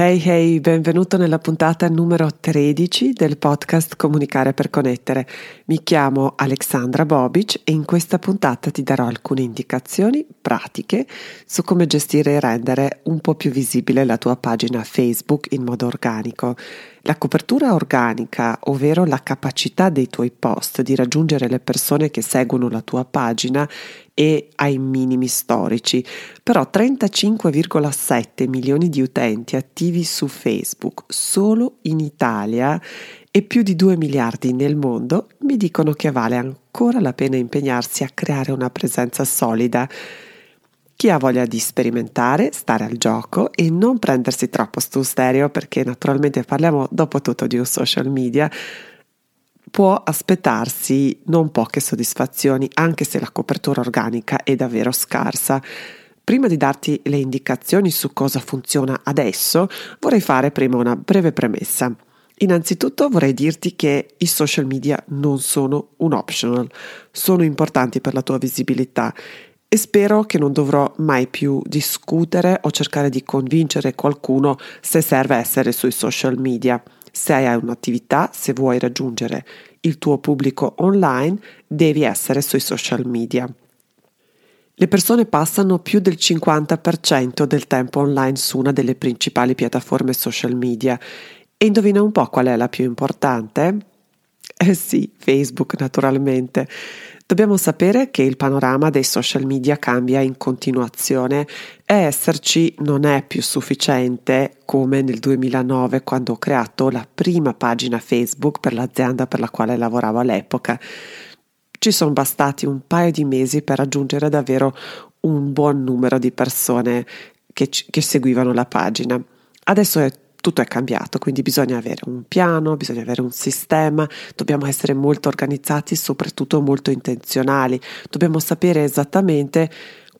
Hey hey, benvenuto nella puntata numero 13 del podcast Comunicare per connettere. Mi chiamo Alexandra Bobic e in questa puntata ti darò alcune indicazioni pratiche su come gestire e rendere un po' più visibile la tua pagina Facebook in modo organico. La copertura organica, ovvero la capacità dei tuoi post di raggiungere le persone che seguono la tua pagina, è ai minimi storici, però 35,7 milioni di utenti attivi su Facebook solo in Italia e più di 2 miliardi nel mondo mi dicono che vale ancora la pena impegnarsi a creare una presenza solida. Chi ha voglia di sperimentare, stare al gioco e non prendersi troppo sul stereo, perché naturalmente parliamo dopo tutto di un social media, può aspettarsi non poche soddisfazioni, anche se la copertura organica è davvero scarsa. Prima di darti le indicazioni su cosa funziona adesso, vorrei fare prima una breve premessa. Innanzitutto vorrei dirti che i social media non sono un optional, sono importanti per la tua visibilità e spero che non dovrò mai più discutere o cercare di convincere qualcuno se serve essere sui social media. Se hai un'attività, se vuoi raggiungere il tuo pubblico online, devi essere sui social media. Le persone passano più del 50% del tempo online su una delle principali piattaforme social media e indovina un po' qual è la più importante? Eh sì, Facebook naturalmente. Dobbiamo sapere che il panorama dei social media cambia in continuazione e esserci non è più sufficiente come nel 2009 quando ho creato la prima pagina Facebook per l'azienda per la quale lavoravo all'epoca. Ci sono bastati un paio di mesi per raggiungere davvero un buon numero di persone che, che seguivano la pagina. Adesso è tutto è cambiato, quindi bisogna avere un piano, bisogna avere un sistema, dobbiamo essere molto organizzati, soprattutto molto intenzionali, dobbiamo sapere esattamente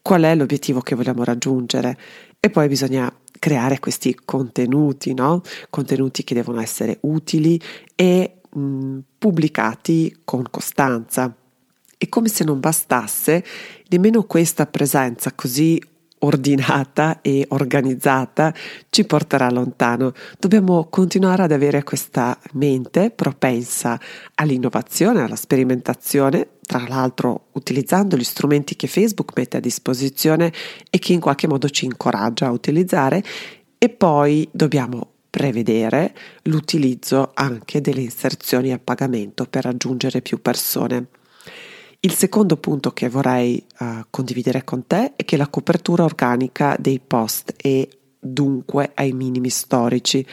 qual è l'obiettivo che vogliamo raggiungere e poi bisogna creare questi contenuti, no? Contenuti che devono essere utili e mh, pubblicati con costanza. E come se non bastasse, nemmeno questa presenza così ordinata e organizzata ci porterà lontano. Dobbiamo continuare ad avere questa mente propensa all'innovazione, alla sperimentazione, tra l'altro utilizzando gli strumenti che Facebook mette a disposizione e che in qualche modo ci incoraggia a utilizzare e poi dobbiamo prevedere l'utilizzo anche delle inserzioni a pagamento per raggiungere più persone. Il secondo punto che vorrei uh, condividere con te è che la copertura organica dei post è dunque ai minimi storici.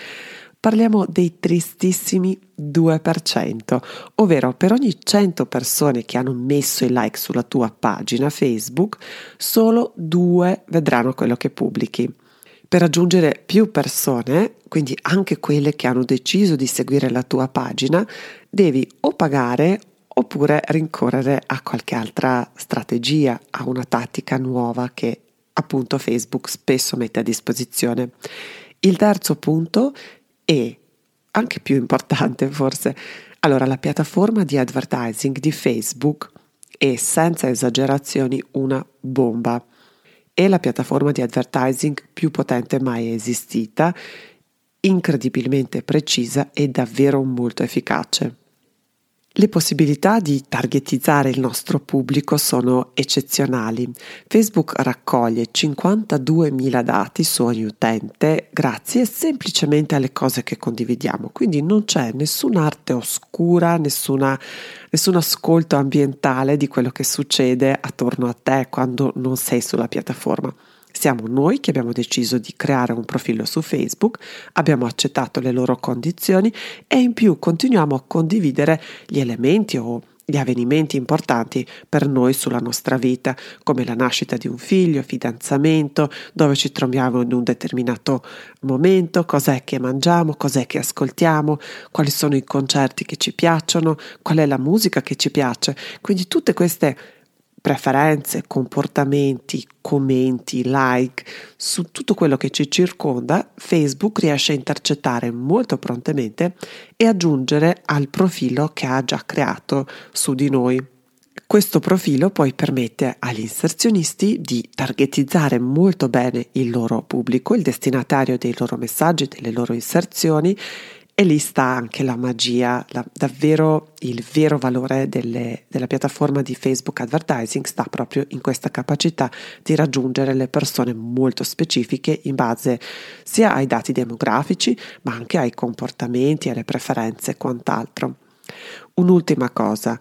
Parliamo dei tristissimi 2%, ovvero per ogni 100 persone che hanno messo il like sulla tua pagina Facebook, solo 2 vedranno quello che pubblichi. Per raggiungere più persone, quindi anche quelle che hanno deciso di seguire la tua pagina, devi o pagare oppure rincorrere a qualche altra strategia, a una tattica nuova che appunto Facebook spesso mette a disposizione. Il terzo punto è anche più importante forse. Allora, la piattaforma di advertising di Facebook è senza esagerazioni una bomba. È la piattaforma di advertising più potente mai esistita, incredibilmente precisa e davvero molto efficace. Le possibilità di targetizzare il nostro pubblico sono eccezionali. Facebook raccoglie 52.000 dati su ogni utente grazie semplicemente alle cose che condividiamo, quindi non c'è nessuna arte oscura, nessuna, nessun ascolto ambientale di quello che succede attorno a te quando non sei sulla piattaforma. Siamo noi che abbiamo deciso di creare un profilo su Facebook, abbiamo accettato le loro condizioni e in più continuiamo a condividere gli elementi o gli avvenimenti importanti per noi sulla nostra vita, come la nascita di un figlio, fidanzamento, dove ci troviamo in un determinato momento, cos'è che mangiamo, cos'è che ascoltiamo, quali sono i concerti che ci piacciono, qual è la musica che ci piace. Quindi tutte queste preferenze, comportamenti, commenti, like, su tutto quello che ci circonda, Facebook riesce a intercettare molto prontamente e aggiungere al profilo che ha già creato su di noi. Questo profilo poi permette agli inserzionisti di targetizzare molto bene il loro pubblico, il destinatario dei loro messaggi, delle loro inserzioni e lì sta anche la magia, la, davvero il vero valore delle, della piattaforma di Facebook Advertising sta proprio in questa capacità di raggiungere le persone molto specifiche in base sia ai dati demografici ma anche ai comportamenti, alle preferenze e quant'altro. Un'ultima cosa,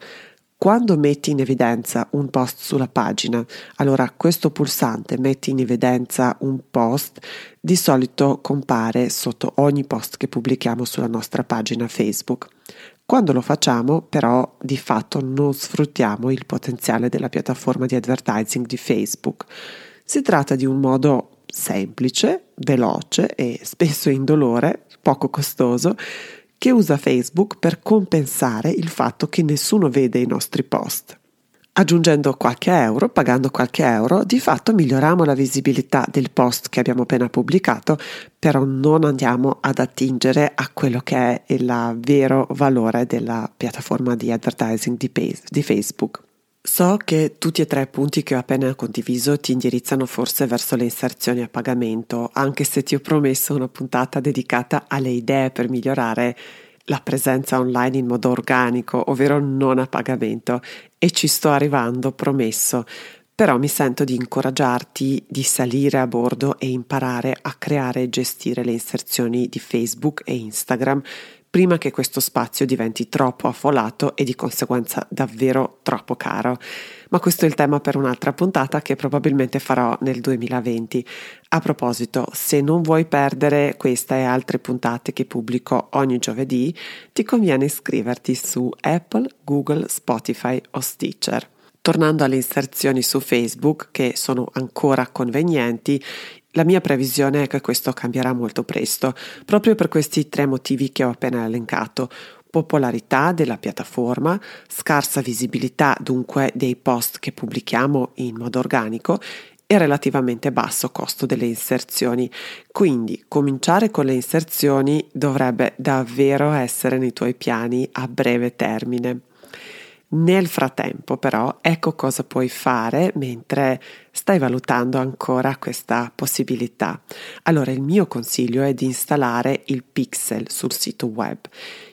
quando metti in evidenza un post sulla pagina, allora questo pulsante metti in evidenza un post, di solito compare sotto ogni post che pubblichiamo sulla nostra pagina Facebook. Quando lo facciamo, però, di fatto non sfruttiamo il potenziale della piattaforma di advertising di Facebook. Si tratta di un modo semplice, veloce e spesso indolore, poco costoso, che usa Facebook per compensare il fatto che nessuno vede i nostri post. Aggiungendo qualche euro, pagando qualche euro, di fatto miglioriamo la visibilità del post che abbiamo appena pubblicato, però non andiamo ad attingere a quello che è il vero valore della piattaforma di advertising di Facebook. So che tutti e tre i punti che ho appena condiviso ti indirizzano forse verso le inserzioni a pagamento, anche se ti ho promesso una puntata dedicata alle idee per migliorare la presenza online in modo organico, ovvero non a pagamento, e ci sto arrivando, promesso. Però mi sento di incoraggiarti di salire a bordo e imparare a creare e gestire le inserzioni di Facebook e Instagram prima che questo spazio diventi troppo affollato e di conseguenza davvero troppo caro. Ma questo è il tema per un'altra puntata che probabilmente farò nel 2020. A proposito, se non vuoi perdere questa e altre puntate che pubblico ogni giovedì, ti conviene iscriverti su Apple, Google, Spotify o Stitcher. Tornando alle inserzioni su Facebook, che sono ancora convenienti, la mia previsione è che questo cambierà molto presto, proprio per questi tre motivi che ho appena elencato. Popolarità della piattaforma, scarsa visibilità dunque dei post che pubblichiamo in modo organico e relativamente basso costo delle inserzioni. Quindi cominciare con le inserzioni dovrebbe davvero essere nei tuoi piani a breve termine. Nel frattempo, però, ecco cosa puoi fare mentre stai valutando ancora questa possibilità. Allora, il mio consiglio è di installare il Pixel sul sito web.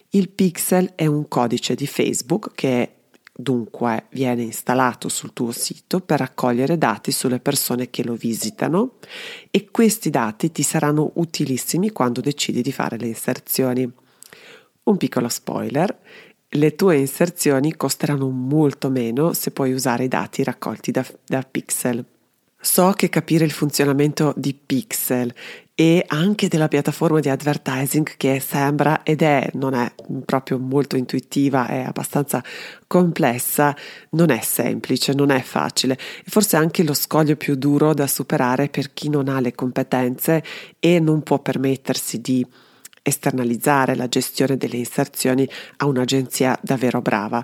Il Pixel è un codice di Facebook che dunque viene installato sul tuo sito per raccogliere dati sulle persone che lo visitano e questi dati ti saranno utilissimi quando decidi di fare le inserzioni. Un piccolo spoiler, le tue inserzioni costeranno molto meno se puoi usare i dati raccolti da, da Pixel. So che capire il funzionamento di Pixel e anche della piattaforma di advertising che sembra ed è, non è proprio molto intuitiva, è abbastanza complessa, non è semplice, non è facile e forse anche lo scoglio più duro da superare per chi non ha le competenze e non può permettersi di esternalizzare la gestione delle inserzioni a un'agenzia davvero brava.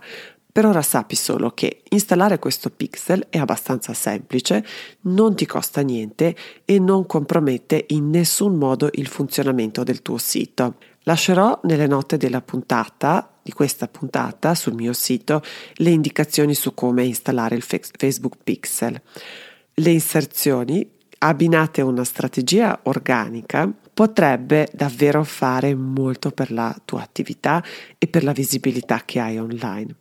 Per ora sappi solo che installare questo pixel è abbastanza semplice, non ti costa niente e non compromette in nessun modo il funzionamento del tuo sito. Lascerò nelle note della puntata, di questa puntata, sul mio sito, le indicazioni su come installare il Facebook Pixel. Le inserzioni abbinate a una strategia organica potrebbe davvero fare molto per la tua attività e per la visibilità che hai online.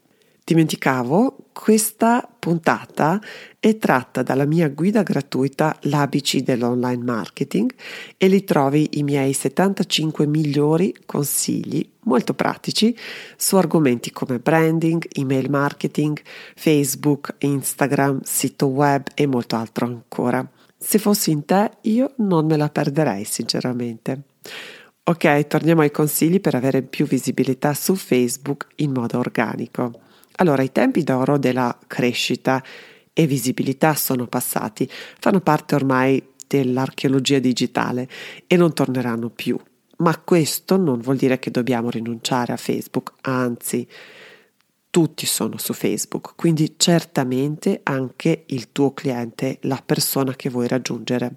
Dimenticavo, questa puntata è tratta dalla mia guida gratuita L'ABC dell'online marketing e lì trovi i miei 75 migliori consigli molto pratici su argomenti come branding, email marketing, Facebook, Instagram, sito web e molto altro ancora. Se fossi in te, io non me la perderei sinceramente. Ok, torniamo ai consigli per avere più visibilità su Facebook in modo organico. Allora, i tempi d'oro della crescita e visibilità sono passati, fanno parte ormai dell'archeologia digitale e non torneranno più. Ma questo non vuol dire che dobbiamo rinunciare a Facebook, anzi, tutti sono su Facebook, quindi certamente anche il tuo cliente, la persona che vuoi raggiungere.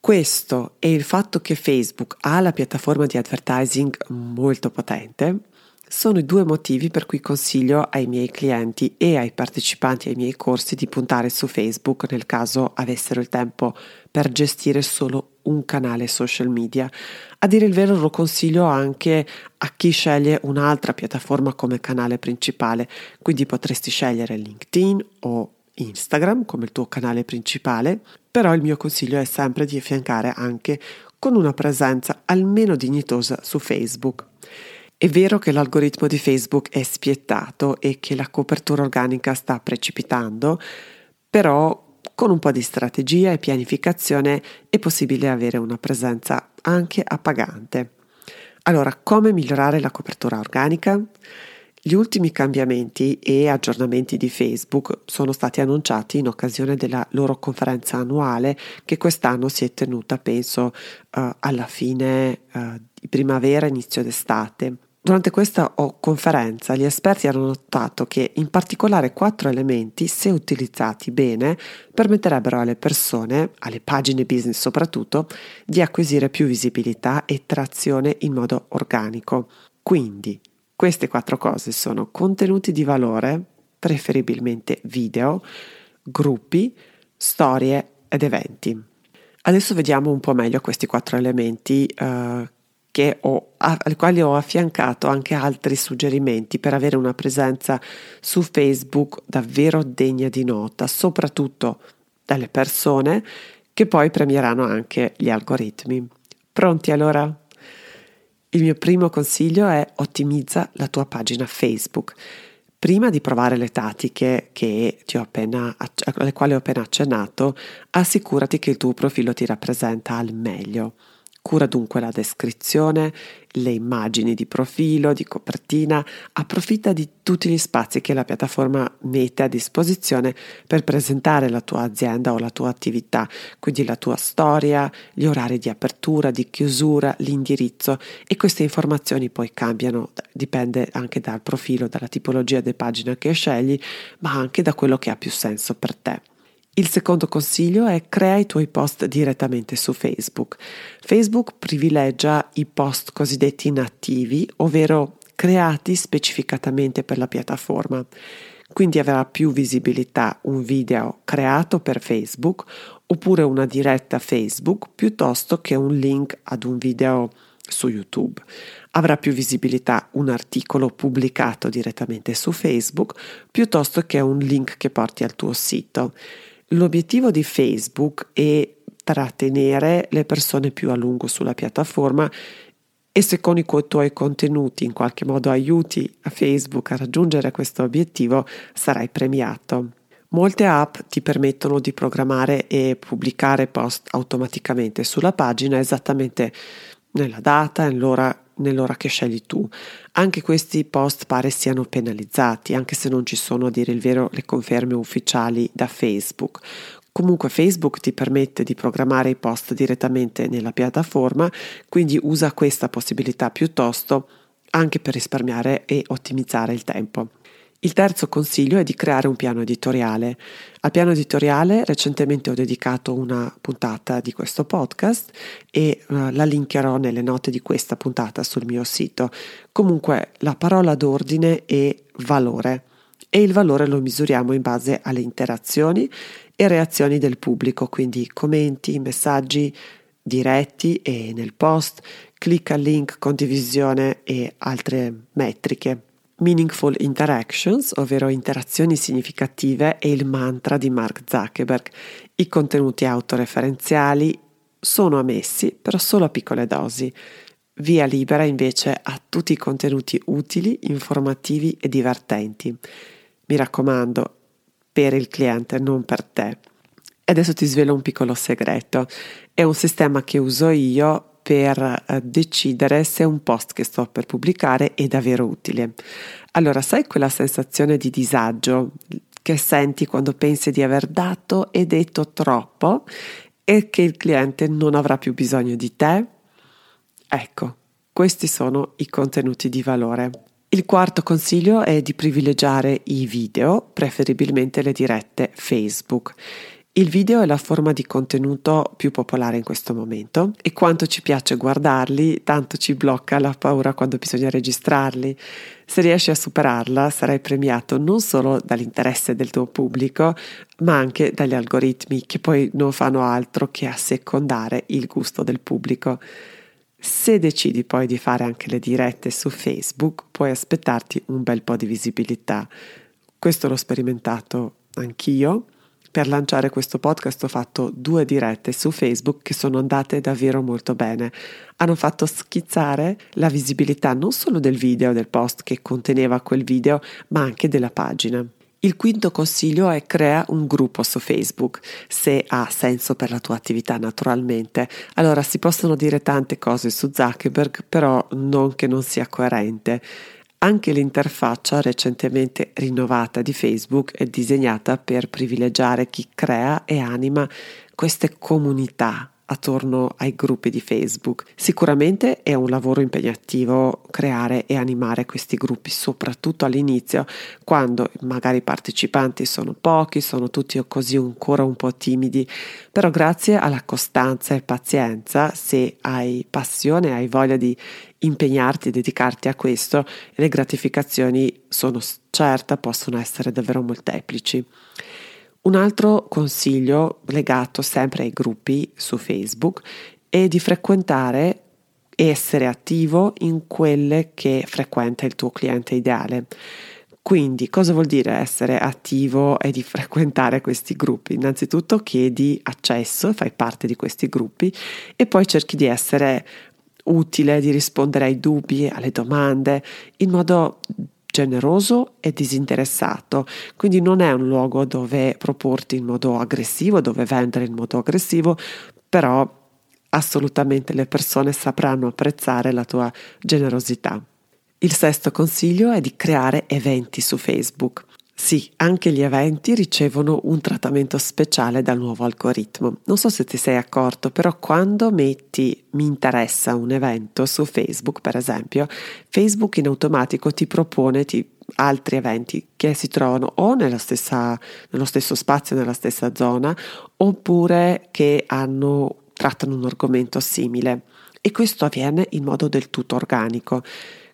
Questo e il fatto che Facebook ha la piattaforma di advertising molto potente sono i due motivi per cui consiglio ai miei clienti e ai partecipanti ai miei corsi di puntare su Facebook nel caso avessero il tempo per gestire solo un canale social media. A dire il vero lo consiglio anche a chi sceglie un'altra piattaforma come canale principale, quindi potresti scegliere LinkedIn o Instagram come il tuo canale principale, però il mio consiglio è sempre di affiancare anche con una presenza almeno dignitosa su Facebook. È vero che l'algoritmo di Facebook è spiettato e che la copertura organica sta precipitando, però con un po' di strategia e pianificazione è possibile avere una presenza anche appagante. Allora, come migliorare la copertura organica? Gli ultimi cambiamenti e aggiornamenti di Facebook sono stati annunciati in occasione della loro conferenza annuale che quest'anno si è tenuta, penso, uh, alla fine uh, di primavera, inizio d'estate. Durante questa conferenza gli esperti hanno notato che in particolare quattro elementi, se utilizzati bene, permetterebbero alle persone, alle pagine business soprattutto, di acquisire più visibilità e trazione in modo organico. Quindi queste quattro cose sono contenuti di valore, preferibilmente video, gruppi, storie ed eventi. Adesso vediamo un po' meglio questi quattro elementi uh, ho, al quale ho affiancato anche altri suggerimenti per avere una presenza su Facebook davvero degna di nota, soprattutto dalle persone che poi premieranno anche gli algoritmi. Pronti allora? Il mio primo consiglio è ottimizza la tua pagina Facebook. Prima di provare le tattiche appena, alle quali ho appena accennato, assicurati che il tuo profilo ti rappresenta al meglio. Cura dunque la descrizione, le immagini di profilo, di copertina, approfitta di tutti gli spazi che la piattaforma mette a disposizione per presentare la tua azienda o la tua attività, quindi la tua storia, gli orari di apertura, di chiusura, l'indirizzo e queste informazioni poi cambiano, dipende anche dal profilo, dalla tipologia di pagina che scegli, ma anche da quello che ha più senso per te. Il secondo consiglio è crea i tuoi post direttamente su Facebook. Facebook privilegia i post cosiddetti nativi, ovvero creati specificatamente per la piattaforma. Quindi avrà più visibilità un video creato per Facebook oppure una diretta Facebook piuttosto che un link ad un video su YouTube. Avrà più visibilità un articolo pubblicato direttamente su Facebook piuttosto che un link che porti al tuo sito. L'obiettivo di Facebook è trattenere le persone più a lungo sulla piattaforma e se con i tuoi contenuti in qualche modo aiuti a Facebook a raggiungere questo obiettivo sarai premiato. Molte app ti permettono di programmare e pubblicare post automaticamente sulla pagina esattamente nella data e l'ora nell'ora che scegli tu. Anche questi post pare siano penalizzati, anche se non ci sono a dire il vero le conferme ufficiali da Facebook. Comunque Facebook ti permette di programmare i post direttamente nella piattaforma, quindi usa questa possibilità piuttosto anche per risparmiare e ottimizzare il tempo. Il terzo consiglio è di creare un piano editoriale. Al piano editoriale recentemente ho dedicato una puntata di questo podcast e uh, la linkerò nelle note di questa puntata sul mio sito. Comunque la parola d'ordine è valore e il valore lo misuriamo in base alle interazioni e reazioni del pubblico, quindi commenti, messaggi diretti e nel post, clic al link, condivisione e altre metriche. Meaningful Interactions, ovvero interazioni significative, è il mantra di Mark Zuckerberg. I contenuti autoreferenziali sono ammessi, però solo a piccole dosi. Via libera invece a tutti i contenuti utili, informativi e divertenti. Mi raccomando, per il cliente, non per te. Adesso ti svelo un piccolo segreto. È un sistema che uso io per eh, decidere se un post che sto per pubblicare è davvero utile. Allora, sai quella sensazione di disagio che senti quando pensi di aver dato e detto troppo e che il cliente non avrà più bisogno di te? Ecco, questi sono i contenuti di valore. Il quarto consiglio è di privilegiare i video, preferibilmente le dirette Facebook. Il video è la forma di contenuto più popolare in questo momento e quanto ci piace guardarli, tanto ci blocca la paura quando bisogna registrarli. Se riesci a superarla sarai premiato non solo dall'interesse del tuo pubblico, ma anche dagli algoritmi che poi non fanno altro che assecondare il gusto del pubblico. Se decidi poi di fare anche le dirette su Facebook, puoi aspettarti un bel po' di visibilità. Questo l'ho sperimentato anch'io per lanciare questo podcast ho fatto due dirette su Facebook che sono andate davvero molto bene. Hanno fatto schizzare la visibilità non solo del video, del post che conteneva quel video, ma anche della pagina. Il quinto consiglio è crea un gruppo su Facebook, se ha senso per la tua attività naturalmente. Allora si possono dire tante cose su Zuckerberg, però non che non sia coerente. Anche l'interfaccia recentemente rinnovata di Facebook è disegnata per privilegiare chi crea e anima queste comunità attorno ai gruppi di Facebook. Sicuramente è un lavoro impegnativo creare e animare questi gruppi, soprattutto all'inizio, quando magari i partecipanti sono pochi, sono tutti così ancora un po' timidi, però grazie alla costanza e pazienza, se hai passione, hai voglia di impegnarti, dedicarti a questo, le gratificazioni sono certa possono essere davvero molteplici. Un altro consiglio legato sempre ai gruppi su Facebook è di frequentare e essere attivo in quelle che frequenta il tuo cliente ideale. Quindi cosa vuol dire essere attivo e di frequentare questi gruppi? Innanzitutto chiedi accesso, fai parte di questi gruppi e poi cerchi di essere utile, di rispondere ai dubbi, alle domande in modo generoso e disinteressato, quindi non è un luogo dove proporti in modo aggressivo, dove vendere in modo aggressivo, però assolutamente le persone sapranno apprezzare la tua generosità. Il sesto consiglio è di creare eventi su Facebook. Sì, anche gli eventi ricevono un trattamento speciale dal nuovo algoritmo. Non so se ti sei accorto, però quando metti mi interessa un evento su Facebook, per esempio, Facebook in automatico ti propone ti, altri eventi che si trovano o stessa, nello stesso spazio, nella stessa zona, oppure che hanno, trattano un argomento simile. E questo avviene in modo del tutto organico.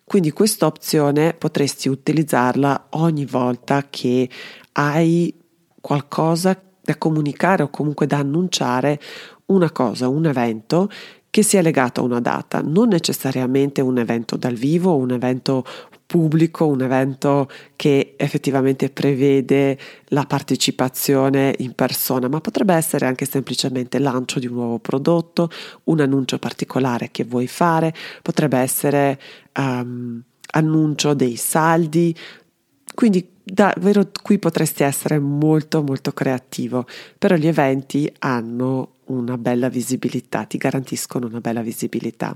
Quindi questa opzione potresti utilizzarla ogni volta che hai qualcosa da comunicare o comunque da annunciare una cosa, un evento che sia legato a una data, non necessariamente un evento dal vivo, un evento pubblico, un evento che effettivamente prevede la partecipazione in persona, ma potrebbe essere anche semplicemente lancio di un nuovo prodotto, un annuncio particolare che vuoi fare, potrebbe essere um, annuncio dei saldi, quindi davvero qui potresti essere molto molto creativo, però gli eventi hanno una bella visibilità, ti garantiscono una bella visibilità.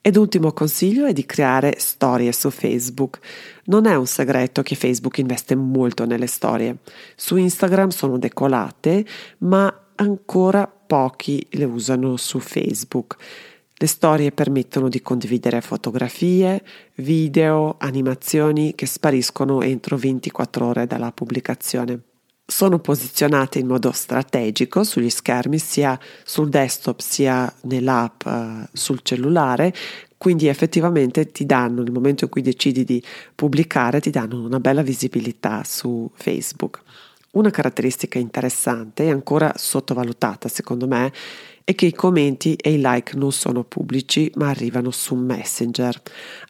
Ed ultimo consiglio è di creare storie su Facebook. Non è un segreto che Facebook investe molto nelle storie. Su Instagram sono decolate, ma ancora pochi le usano su Facebook. Le storie permettono di condividere fotografie, video, animazioni che spariscono entro 24 ore dalla pubblicazione sono posizionate in modo strategico sugli schermi sia sul desktop sia nell'app uh, sul cellulare quindi effettivamente ti danno nel momento in cui decidi di pubblicare ti danno una bella visibilità su Facebook una caratteristica interessante e ancora sottovalutata secondo me è che i commenti e i like non sono pubblici ma arrivano su Messenger.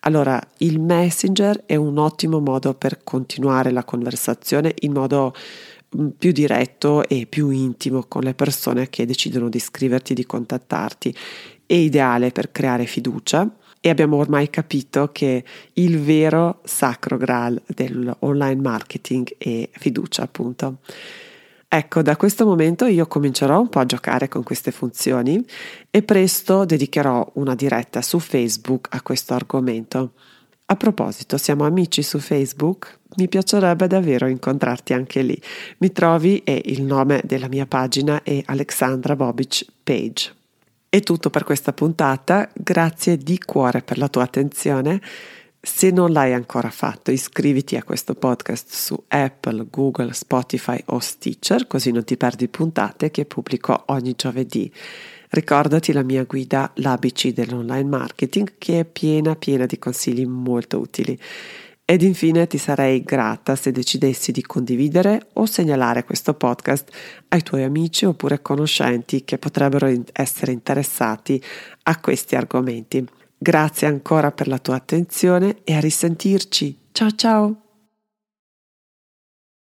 Allora, il Messenger è un ottimo modo per continuare la conversazione in modo più diretto e più intimo con le persone che decidono di scriverti, di contattarti. È ideale per creare fiducia e abbiamo ormai capito che il vero sacro graal dell'online marketing è fiducia, appunto. Ecco, da questo momento io comincerò un po' a giocare con queste funzioni e presto dedicherò una diretta su Facebook a questo argomento. A proposito, siamo amici su Facebook? Mi piacerebbe davvero incontrarti anche lì. Mi trovi e il nome della mia pagina è Alexandra Bobic Page. È tutto per questa puntata, grazie di cuore per la tua attenzione. Se non l'hai ancora fatto, iscriviti a questo podcast su Apple, Google, Spotify o Stitcher, così non ti perdi puntate che pubblico ogni giovedì. Ricordati la mia guida L'ABC dell'online marketing che è piena piena di consigli molto utili. Ed infine ti sarei grata se decidessi di condividere o segnalare questo podcast ai tuoi amici oppure conoscenti che potrebbero essere interessati a questi argomenti. Grazie ancora per la tua attenzione e a risentirci. Ciao ciao!